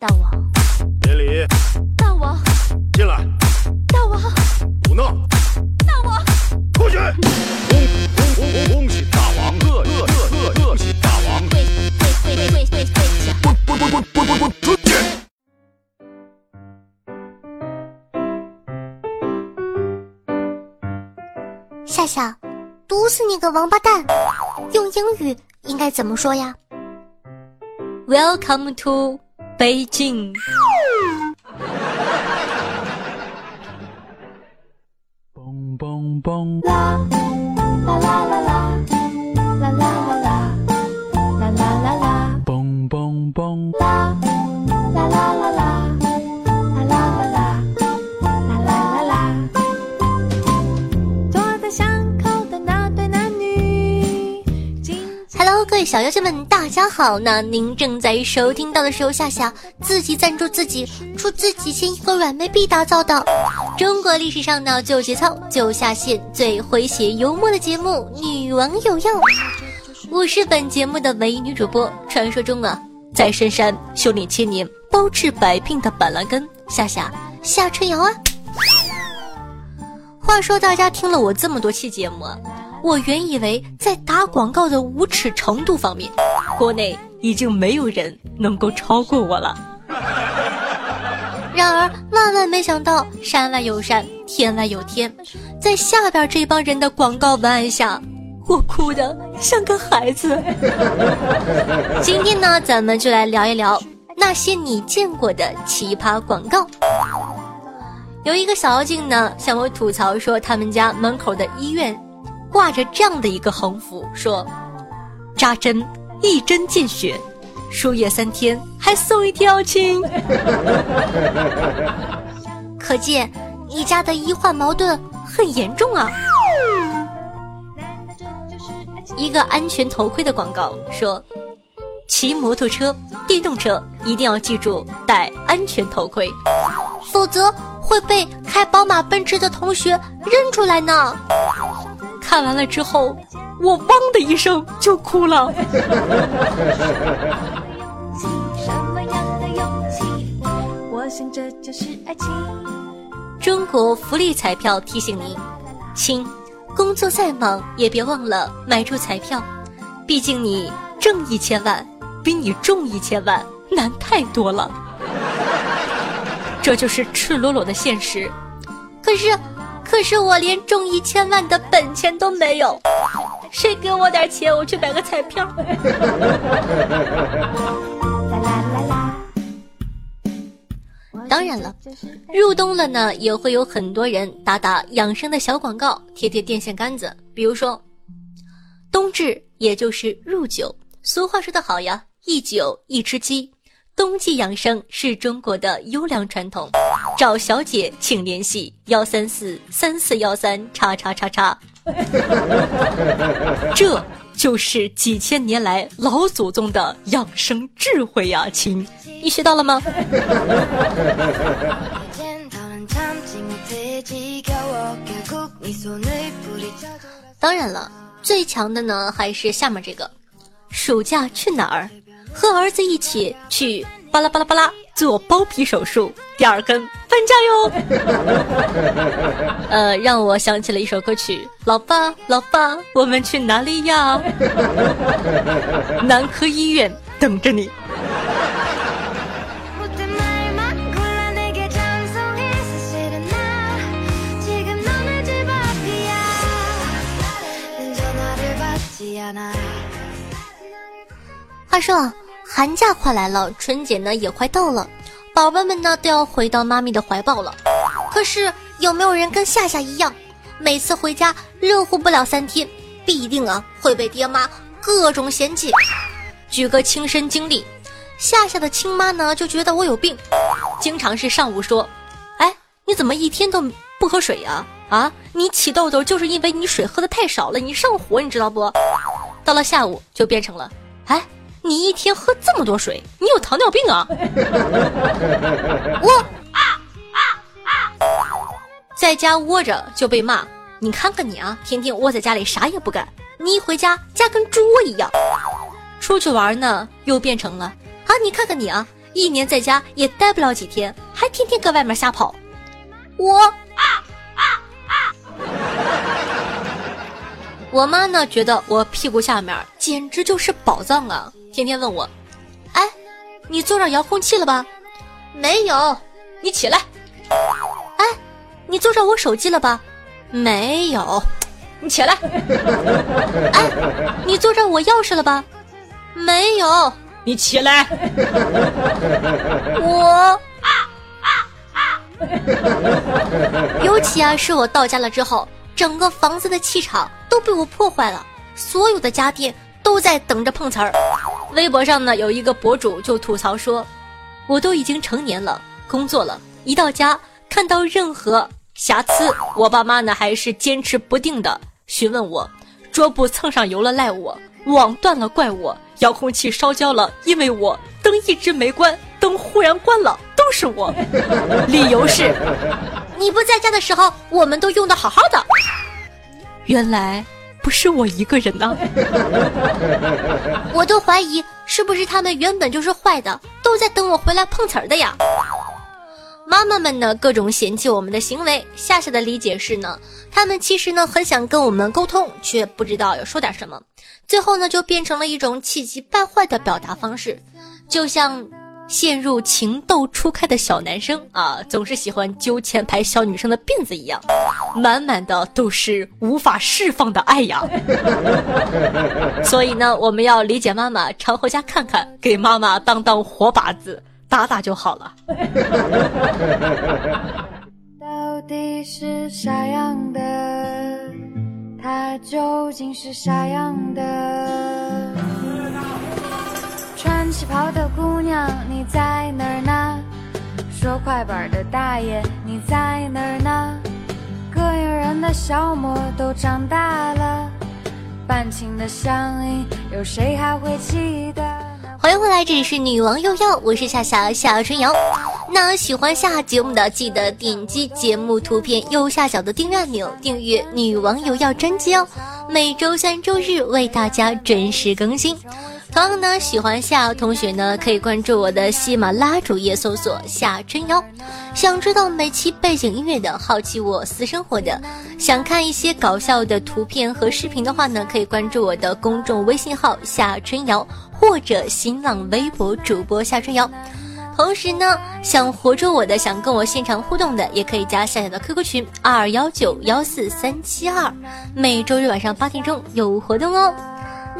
大王，别理，大王，进来，大王，胡闹，大王，出去！恭恭恭恭恭喜大王，贺贺贺贺喜大王！跪跪跪跪跪跪下！滚滚滚滚滚滚滚出去！夏夏，毒死你个王八蛋！用英语应该怎么说呀？Welcome to 北京。嘣嘣嘣！啦啦啦啦啦啦啦啦啦啦啦啦啦嘣嘣嘣！啦啦啦啦啦啦啦啦啦啦啦啦。坐在巷口的那对男女，紧 Hello，各位小妖精们，大家好！那您正在收听到的是由夏夏自己赞助自己出自己千亿个软妹币打造的中国历史上呢就有节操、最有下线、最诙谐幽默的节目《女王有药》。我是本节目的唯一女主播，传说中啊，在深山修炼千年、包治百病的板蓝根夏夏夏春瑶啊。话说，大家听了我这么多期节目啊，我原以为在打广告的无耻程度方面，国内已经没有人能够超过我了。然而，万万没想到，山外有山，天外有天，在下边这帮人的广告文案下，我哭的像个孩子。今天呢，咱们就来聊一聊那些你见过的奇葩广告。有一个小妖精呢，向我吐槽说，他们家门口的医院挂着这样的一个横幅，说：“扎针一针见血，输液三天还送一条亲。”可见你家的医患矛盾很严重啊！一个安全头盔的广告说：“骑摩托车、电动车一定要记住戴安全头盔，否则会被开宝马、奔驰的同学认出来呢。”看完了之后，我汪的一声就哭了。中国福利彩票提醒您，亲，工作再忙也别忘了买注彩票，毕竟你挣一千万比你中一千万难太多了。这就是赤裸裸的现实。可是，可是我连中一千万的本钱都没有，谁给我点钱，我去买个彩票。当然了，入冬了呢，也会有很多人打打养生的小广告，贴贴电线杆子。比如说，冬至也就是入九，俗话说得好呀，一九一只鸡。冬季养生是中国的优良传统，找小姐请联系幺三四三四幺三叉叉叉叉。这就是几千年来老祖宗的养生智慧呀，亲，你学到了吗？当然了，最强的呢还是下面这个，暑假去哪儿？和儿子一起去巴拉巴拉巴拉做包皮手术，第二根搬家哟。呃，让我想起了一首歌曲，老爸老爸，我们去哪里呀？男科医院等着你。못된 寒假快来了，春节呢也快到了，宝贝们呢都要回到妈咪的怀抱了，可是有没有人跟夏夏一样，每次回家热乎不了三天，必定啊会被爹妈各种嫌弃。举个亲身经历，夏夏的亲妈呢就觉得我有病，经常是上午说，哎，你怎么一天都不喝水呀？啊？你起痘痘就是因为你水喝的太少了，你上火，你知道不？到了下午就变成了。你一天喝这么多水，你有糖尿病啊？我啊啊啊！在家窝着就被骂，你看看你啊，天天窝在家里啥也不干，你一回家家跟猪窝一样。出去玩呢，又变成了啊，你看看你啊，一年在家也待不了几天，还天天搁外面瞎跑。我啊啊啊，我妈呢觉得我屁股下面简直就是宝藏啊，天天问我，哎，你坐上遥控器了吧？没有，你起来。哎，你坐上我手机了吧？没有，你起来。哎，你坐上我钥匙了吧？没有，你起来。我。尤其啊，是我到家了之后，整个房子的气场都被我破坏了，所有的家电都在等着碰瓷儿。微博上呢，有一个博主就吐槽说：“我都已经成年了，工作了，一到家看到任何瑕疵，我爸妈呢还是坚持不定的询问我，桌布蹭上油了赖我，网断了怪我，遥控器烧焦了因为我，灯一直没关，灯忽然关了。”都是我，理由是，你不在家的时候，我们都用的好好的。原来不是我一个人呢，我都怀疑是不是他们原本就是坏的，都在等我回来碰瓷儿的呀。妈妈们呢，各种嫌弃我们的行为，夏夏的理解是呢，他们其实呢很想跟我们沟通，却不知道要说点什么，最后呢就变成了一种气急败坏的表达方式，就像。陷入情窦初开的小男生啊，总是喜欢揪前排小女生的辫子一样，满满的都是无法释放的爱呀。所以呢，我们要理解妈妈，常回家看看，给妈妈当当活靶子，打打就好了。到底是啥样的？他究竟是啥样的？穿旗袍的姑娘，你在哪儿呢？说快板的大爷，你在哪儿呢？膈应人的小模都长大了，半情的乡音，有谁还会记得？欢迎回来，这里是女王又要，我是夏夏夏春瑶。那喜欢下节目的，记得点击节目图片右下角的订阅按钮，订阅女王又要专辑哦。每周三、周日为大家准时更新。同样呢，喜欢夏同学呢，可以关注我的喜马拉主页，搜索夏春瑶。想知道每期背景音乐的，好奇我私生活的，想看一些搞笑的图片和视频的话呢，可以关注我的公众微信号夏春瑶，或者新浪微博主播夏春瑶。同时呢，想活捉我的，想跟我现场互动的，也可以加夏夏的 QQ 群二幺九幺四三七二，每周日晚上八点钟有活动哦。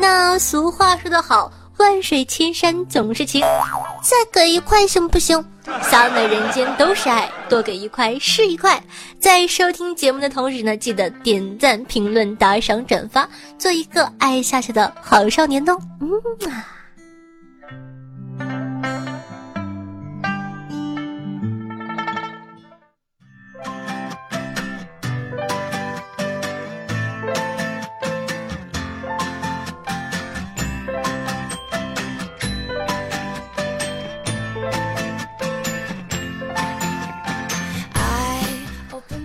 那俗话说得好，万水千山总是情，再给一块行不行？洒满人间都是爱，多给一块是一块。在收听节目的同时呢，记得点赞、评论、打赏、转发，做一个爱夏夏的好少年哦。嗯啊。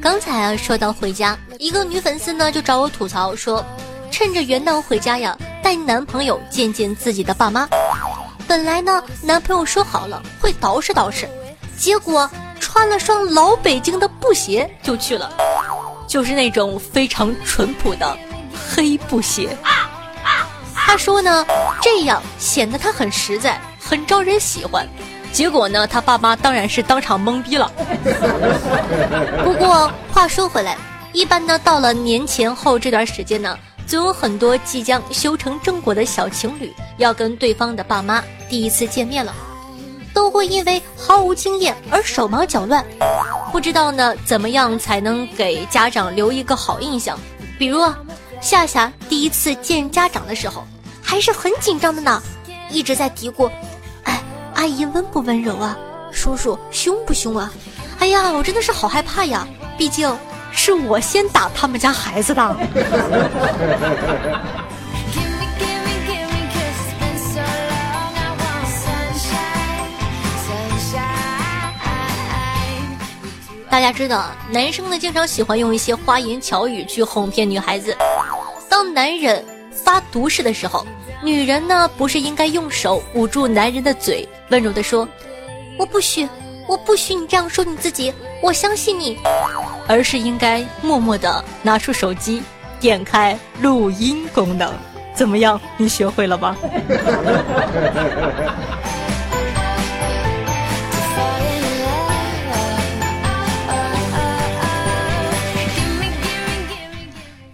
刚才啊，说到回家，一个女粉丝呢就找我吐槽说，趁着元旦回家呀，带男朋友见见自己的爸妈。本来呢，男朋友说好了会捯饬捯饬，结果穿了双老北京的布鞋就去了，就是那种非常淳朴的黑布鞋。他说呢，这样显得他很实在，很招人喜欢。结果呢，他爸妈当然是当场懵逼了。不过话说回来，一般呢，到了年前后这段时间呢，总有很多即将修成正果的小情侣要跟对方的爸妈第一次见面了，都会因为毫无经验而手忙脚乱，不知道呢怎么样才能给家长留一个好印象。比如啊，夏夏第一次见家长的时候，还是很紧张的呢，一直在嘀咕。阿姨温不温柔啊？叔叔凶不凶啊？哎呀，我真的是好害怕呀！毕竟是我先打他们家孩子的。大家知道，男生呢经常喜欢用一些花言巧语去哄骗女孩子。当男人发毒誓的时候。女人呢，不是应该用手捂住男人的嘴，温柔的说：“我不许，我不许你这样说你自己，我相信你，而是应该默默的拿出手机，点开录音功能。怎么样？你学会了吧？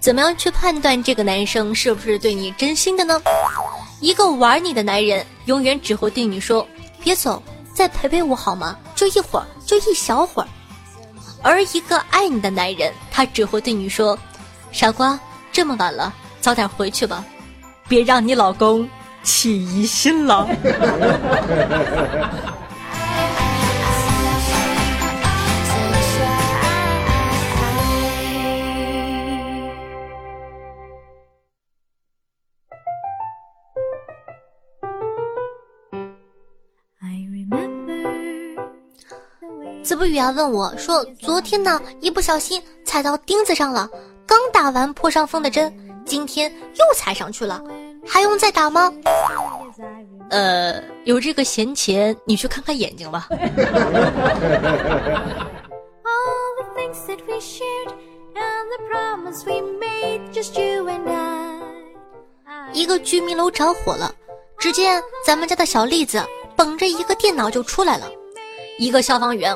怎么样去判断这个男生是不是对你真心的呢？一个玩你的男人，永远只会对你说：“别走，再陪陪我好吗？就一会儿，就一小会儿。”而一个爱你的男人，他只会对你说：“傻瓜，这么晚了，早点回去吧，别让你老公起疑心了。”不语啊问我说：“昨天呢，一不小心踩到钉子上了，刚打完破伤风的针，今天又踩上去了，还用再打吗？”呃，有这个闲钱，你去看看眼睛吧。一个居民楼着火了，只见咱们家的小栗子捧着一个电脑就出来了。一个消防员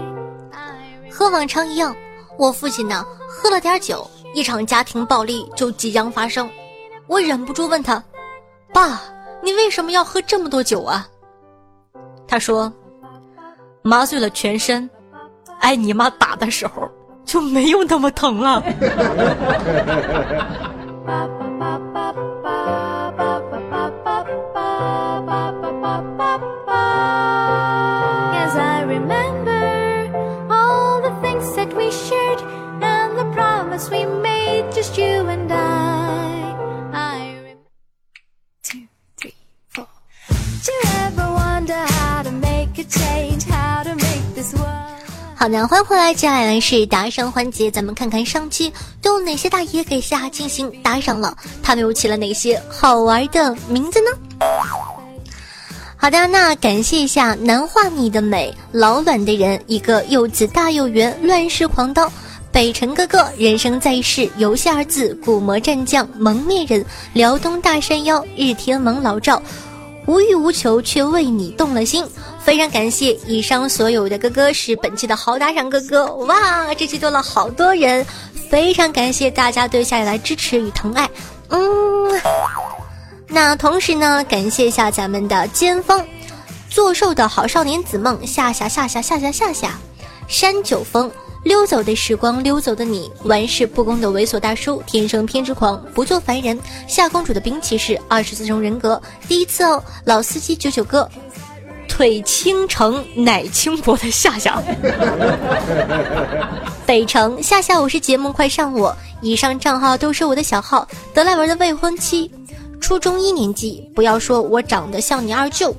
和往常一样，我父亲呢喝了点酒，一场家庭暴力就即将发生。我忍不住问他：“爸，你为什么要喝这么多酒啊？”他说：“麻醉了全身，挨你妈打的时候就没有那么疼了。”好的，欢迎回来，接下来是打赏环节，咱们看看上期都有哪些大爷给夏进行打赏了，他们又起了哪些好玩的名字呢？好的，那感谢一下难画你的美，老卵的人，一个又紫大又圆，乱世狂刀，北辰哥哥，人生在世，游戏二字，古魔战将，蒙面人，辽东大山腰，日天王老赵。无欲无求，却为你动了心。非常感谢以上所有的哥哥，是本期的好打赏哥哥。哇，这期多了好多人，非常感谢大家对夏夏的支持与疼爱。嗯，那同时呢，感谢一下咱们的尖峰，作寿的好少年子梦，夏夏夏夏夏夏夏夏，山九峰。溜走的时光，溜走的你，玩世不恭的猥琐大叔，天生偏执狂，不做凡人，夏公主的兵器是二十四种人格，第一次哦，老司机九九哥，腿倾城乃轻薄的夏夏，北城夏夏，我是节目快上我，以上账号都是我的小号，德莱文的未婚妻，初中一年级，不要说我长得像你二舅。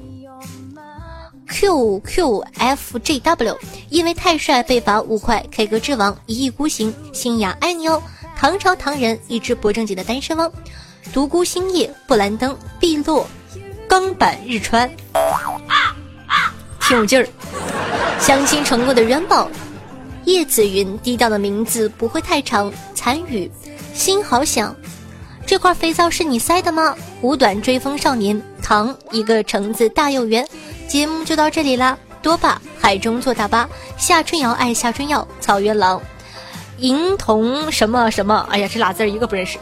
Q Q F J W，因为太帅被罚五块。K 歌之王一意孤行，新雅爱你哦。唐朝唐人一只不正经的单身汪。独孤星夜，布兰登，碧落，钢板日川，挺有劲儿。相亲成功的元宝，叶子云，低调的名字不会太长。残雨，心好想。这块肥皂是你塞的吗？五短追风少年，唐一个橙子大又圆。节目就到这里啦，多吧，海中坐大巴，夏春瑶爱夏春瑶，草原狼，银童什么什么，哎呀，这俩字一个不认识。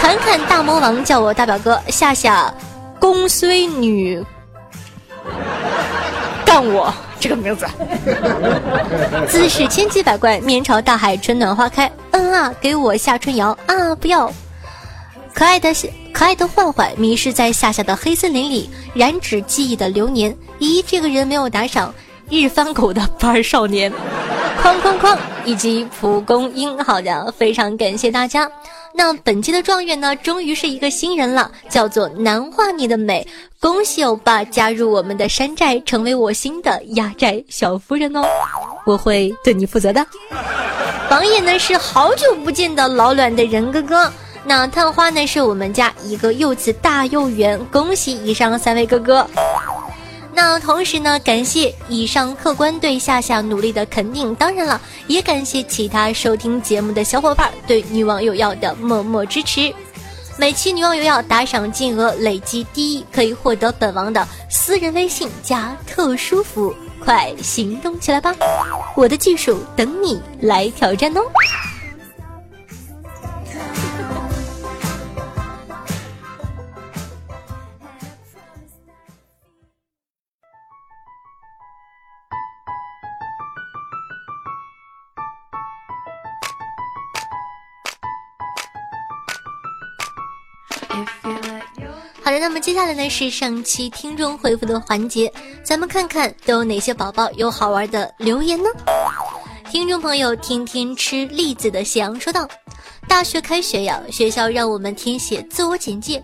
侃侃大魔王叫我大表哥，夏夏，公孙女，干我这个名字。姿势千奇百怪，面朝大海，春暖花开。嗯啊，给我夏春瑶啊，不要。可爱的可爱的坏坏迷失在夏夏的黑森林里，染指记忆的流年。咦，这个人没有打赏，日番狗的班少年，哐哐哐，以及蒲公英。好的，非常感谢大家。那本期的状元呢，终于是一个新人了，叫做南画你的美。恭喜欧巴加入我们的山寨，成为我新的压寨小夫人哦！我会对你负责的。榜眼呢是好久不见的老卵的人哥哥，那探花呢是我们家一个柚子大又圆，恭喜以上三位哥哥。那同时呢，感谢以上客官对夏夏努力的肯定，当然了，也感谢其他收听节目的小伙伴对女王有要的默默支持。每期女王有要打赏金额累计第一，可以获得本王的私人微信加特殊服务，快行动起来吧！我的技术等你来挑战哦。好的，那么接下来呢是上期听众回复的环节，咱们看看都有哪些宝宝有好玩的留言呢？听众朋友，天天吃栗子的夕阳说道：“大学开学呀，学校让我们填写自我简介，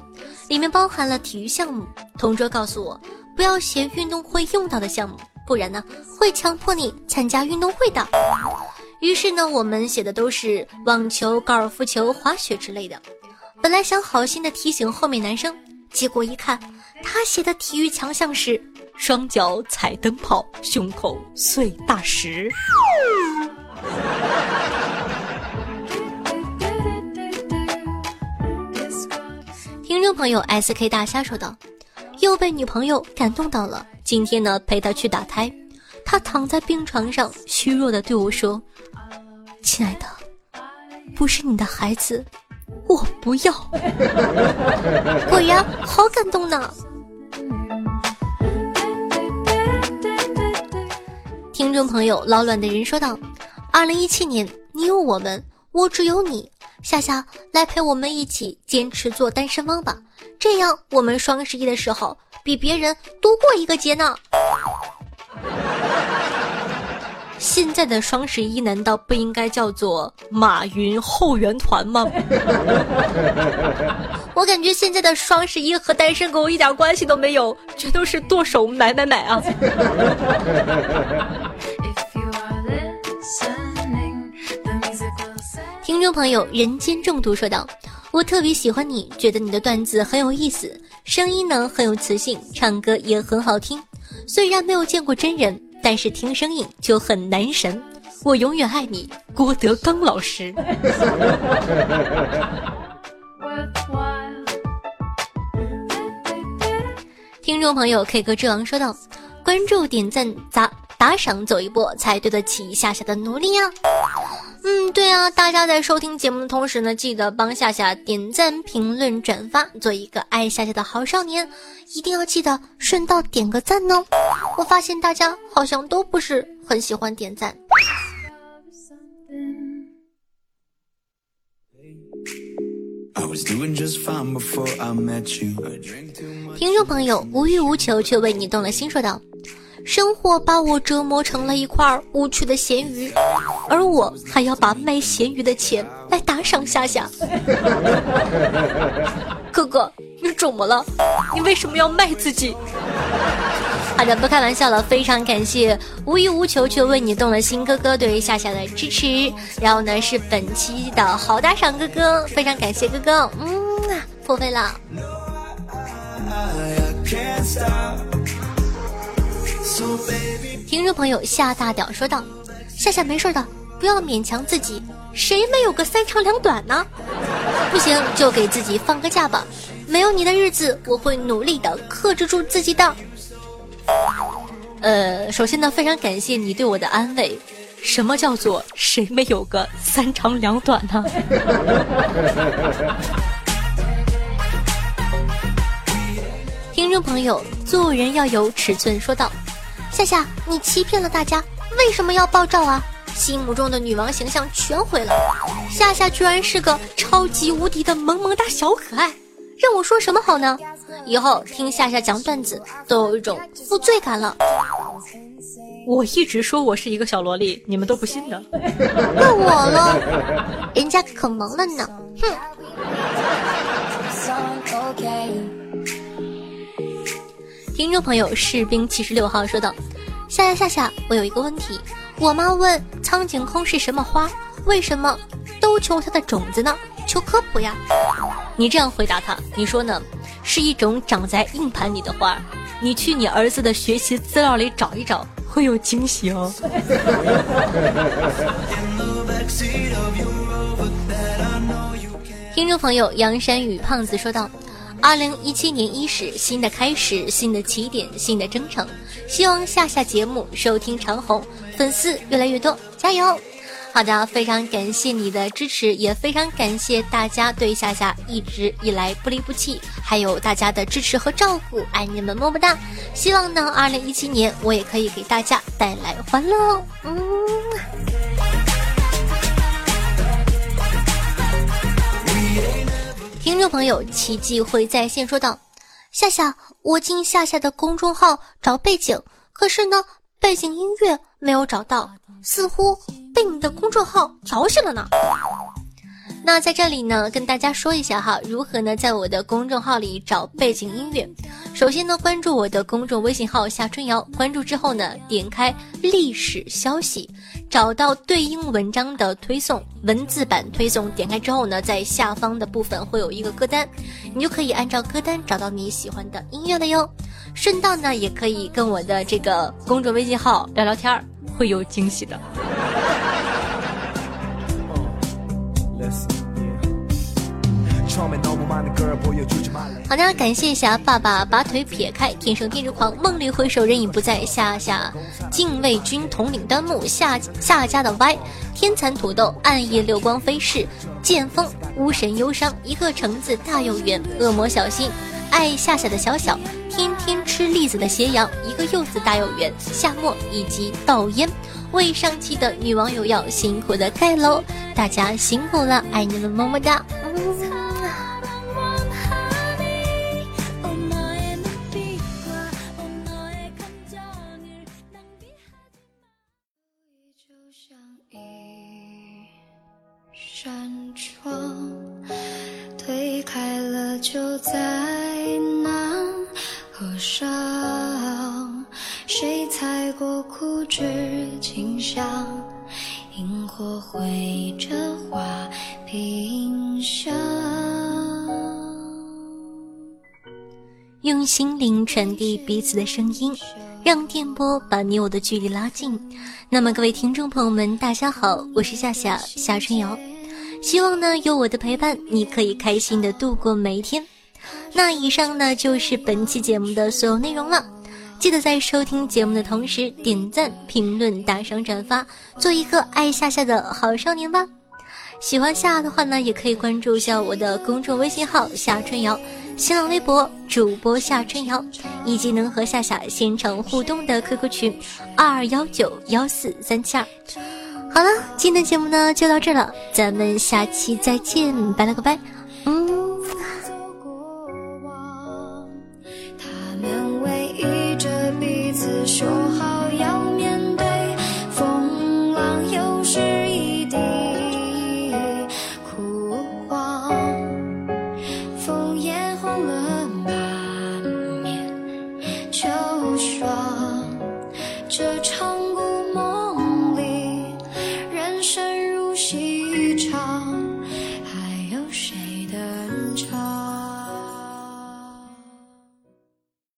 里面包含了体育项目。同桌告诉我，不要写运动会用到的项目，不然呢会强迫你参加运动会的。于是呢，我们写的都是网球、高尔夫球、滑雪之类的。”本来想好心的提醒后面男生，结果一看，他写的体育强项是双脚踩灯泡，胸口碎大石。听众朋友 S K 大虾说道：“又被女朋友感动到了，今天呢陪她去打胎，她躺在病床上，虚弱的对我说：‘亲爱的，不是你的孩子。’”我不要，果然好感动呢。听众朋友，老卵的人说道：“二零一七年，你有我们，我只有你。夏夏，来陪我们一起坚持做单身汪吧，这样我们双十一的时候比别人多过一个节呢。”现在的双十一难道不应该叫做马云后援团吗？我感觉现在的双十一和单身狗一点关系都没有，全都是剁手买买买啊！听众朋友，人间中毒说道：“我特别喜欢你，觉得你的段子很有意思，声音呢很有磁性，唱歌也很好听。虽然没有见过真人。”但是听声音就很男神，我永远爱你，郭德纲老师。听众朋友 K 歌之王说道：“关注、点赞、打打赏，走一波才对得起夏夏的努力呀。”嗯，对啊，大家在收听节目的同时呢，记得帮夏夏点赞、评论、转发，做一个爱夏夏的好少年。一定要记得顺道点个赞哦！我发现大家好像都不是很喜欢点赞。听众朋友，无欲无求却为你动了心，说道。生活把我折磨成了一块无趣的咸鱼，而我还要把卖咸鱼的钱来打赏夏夏。哥哥，你怎么了？你为什么要卖自己？好的，不开玩笑了。非常感谢无欲无求却为你动了心哥哥对于夏夏的支持。然后呢，是本期的好打赏哥哥，非常感谢哥哥，嗯，破费了。听众朋友夏大屌说道：“夏夏没事的，不要勉强自己，谁没有个三长两短呢？不行就给自己放个假吧。没有你的日子，我会努力的克制住自己的。”呃，首先呢，非常感谢你对我的安慰。什么叫做谁没有个三长两短呢？听众朋友，做人要有尺寸，说道。夏夏，你欺骗了大家，为什么要爆照啊？心目中的女王形象全毁了。夏夏居然是个超级无敌的萌萌哒小可爱，让我说什么好呢？以后听夏夏讲段子都有一种负罪感了。我一直说我是一个小萝莉，你们都不信的。那我了，人家可萌了呢。哼。听众朋友士兵七十六号说道：“夏夏夏夏，我有一个问题。我妈问苍井空是什么花，为什么都求它的种子呢？求科普呀。你这样回答他，你说呢？是一种长在硬盘里的花。你去你儿子的学习资料里找一找，会有惊喜哦。”听众朋友杨山与胖子说道。二零一七年伊始，新的开始，新的起点，新的征程。希望下下节目收听长虹，粉丝越来越多，加油！好的，非常感谢你的支持，也非常感谢大家对夏夏一直以来不离不弃，还有大家的支持和照顾，爱你们么么哒！希望呢，二零一七年我也可以给大家带来欢乐。嗯。听众朋友，奇迹会在线说道：“夏夏，我进夏夏的公众号找背景，可是呢，背景音乐没有找到，似乎被你的公众号调戏了呢。”那在这里呢，跟大家说一下哈，如何呢，在我的公众号里找背景音乐？首先呢，关注我的公众微信号夏春瑶，关注之后呢，点开历史消息，找到对应文章的推送文字版推送，点开之后呢，在下方的部分会有一个歌单，你就可以按照歌单找到你喜欢的音乐了哟。顺道呢，也可以跟我的这个公众微信号聊聊天儿，会有惊喜的。好的，感谢一下爸爸把腿撇开，天生天之狂，梦里回首人已不在，下下禁卫军统领端木，下下家的歪，天蚕土豆，暗夜流光飞逝，剑锋巫神忧伤，一个橙子大又圆，恶魔小心，爱夏夏的小小，天天吃栗子的斜阳，一个柚子大又圆，夏末以及倒烟，为上期的女网友要辛苦的盖楼，大家辛苦了，爱你们么么哒。上，谁踩过枯枝清香？萤火绘着画屏香。用心灵传递彼此的声音，让电波把你我的距离拉近。那么，各位听众朋友们，大家好，我是夏夏夏春瑶。希望呢，有我的陪伴，你可以开心的度过每一天。那以上呢，就是本期节目的所有内容了。记得在收听节目的同时，点赞、评论、打赏、转发，做一个爱夏夏的好少年吧。喜欢夏的话呢，也可以关注一下我的公众微信号夏春瑶，新浪微博主播夏春瑶，以及能和夏夏现场互动的 QQ 群二二幺九幺四三七二。好了，今天的节目呢就到这了，咱们下期再见，拜了个拜，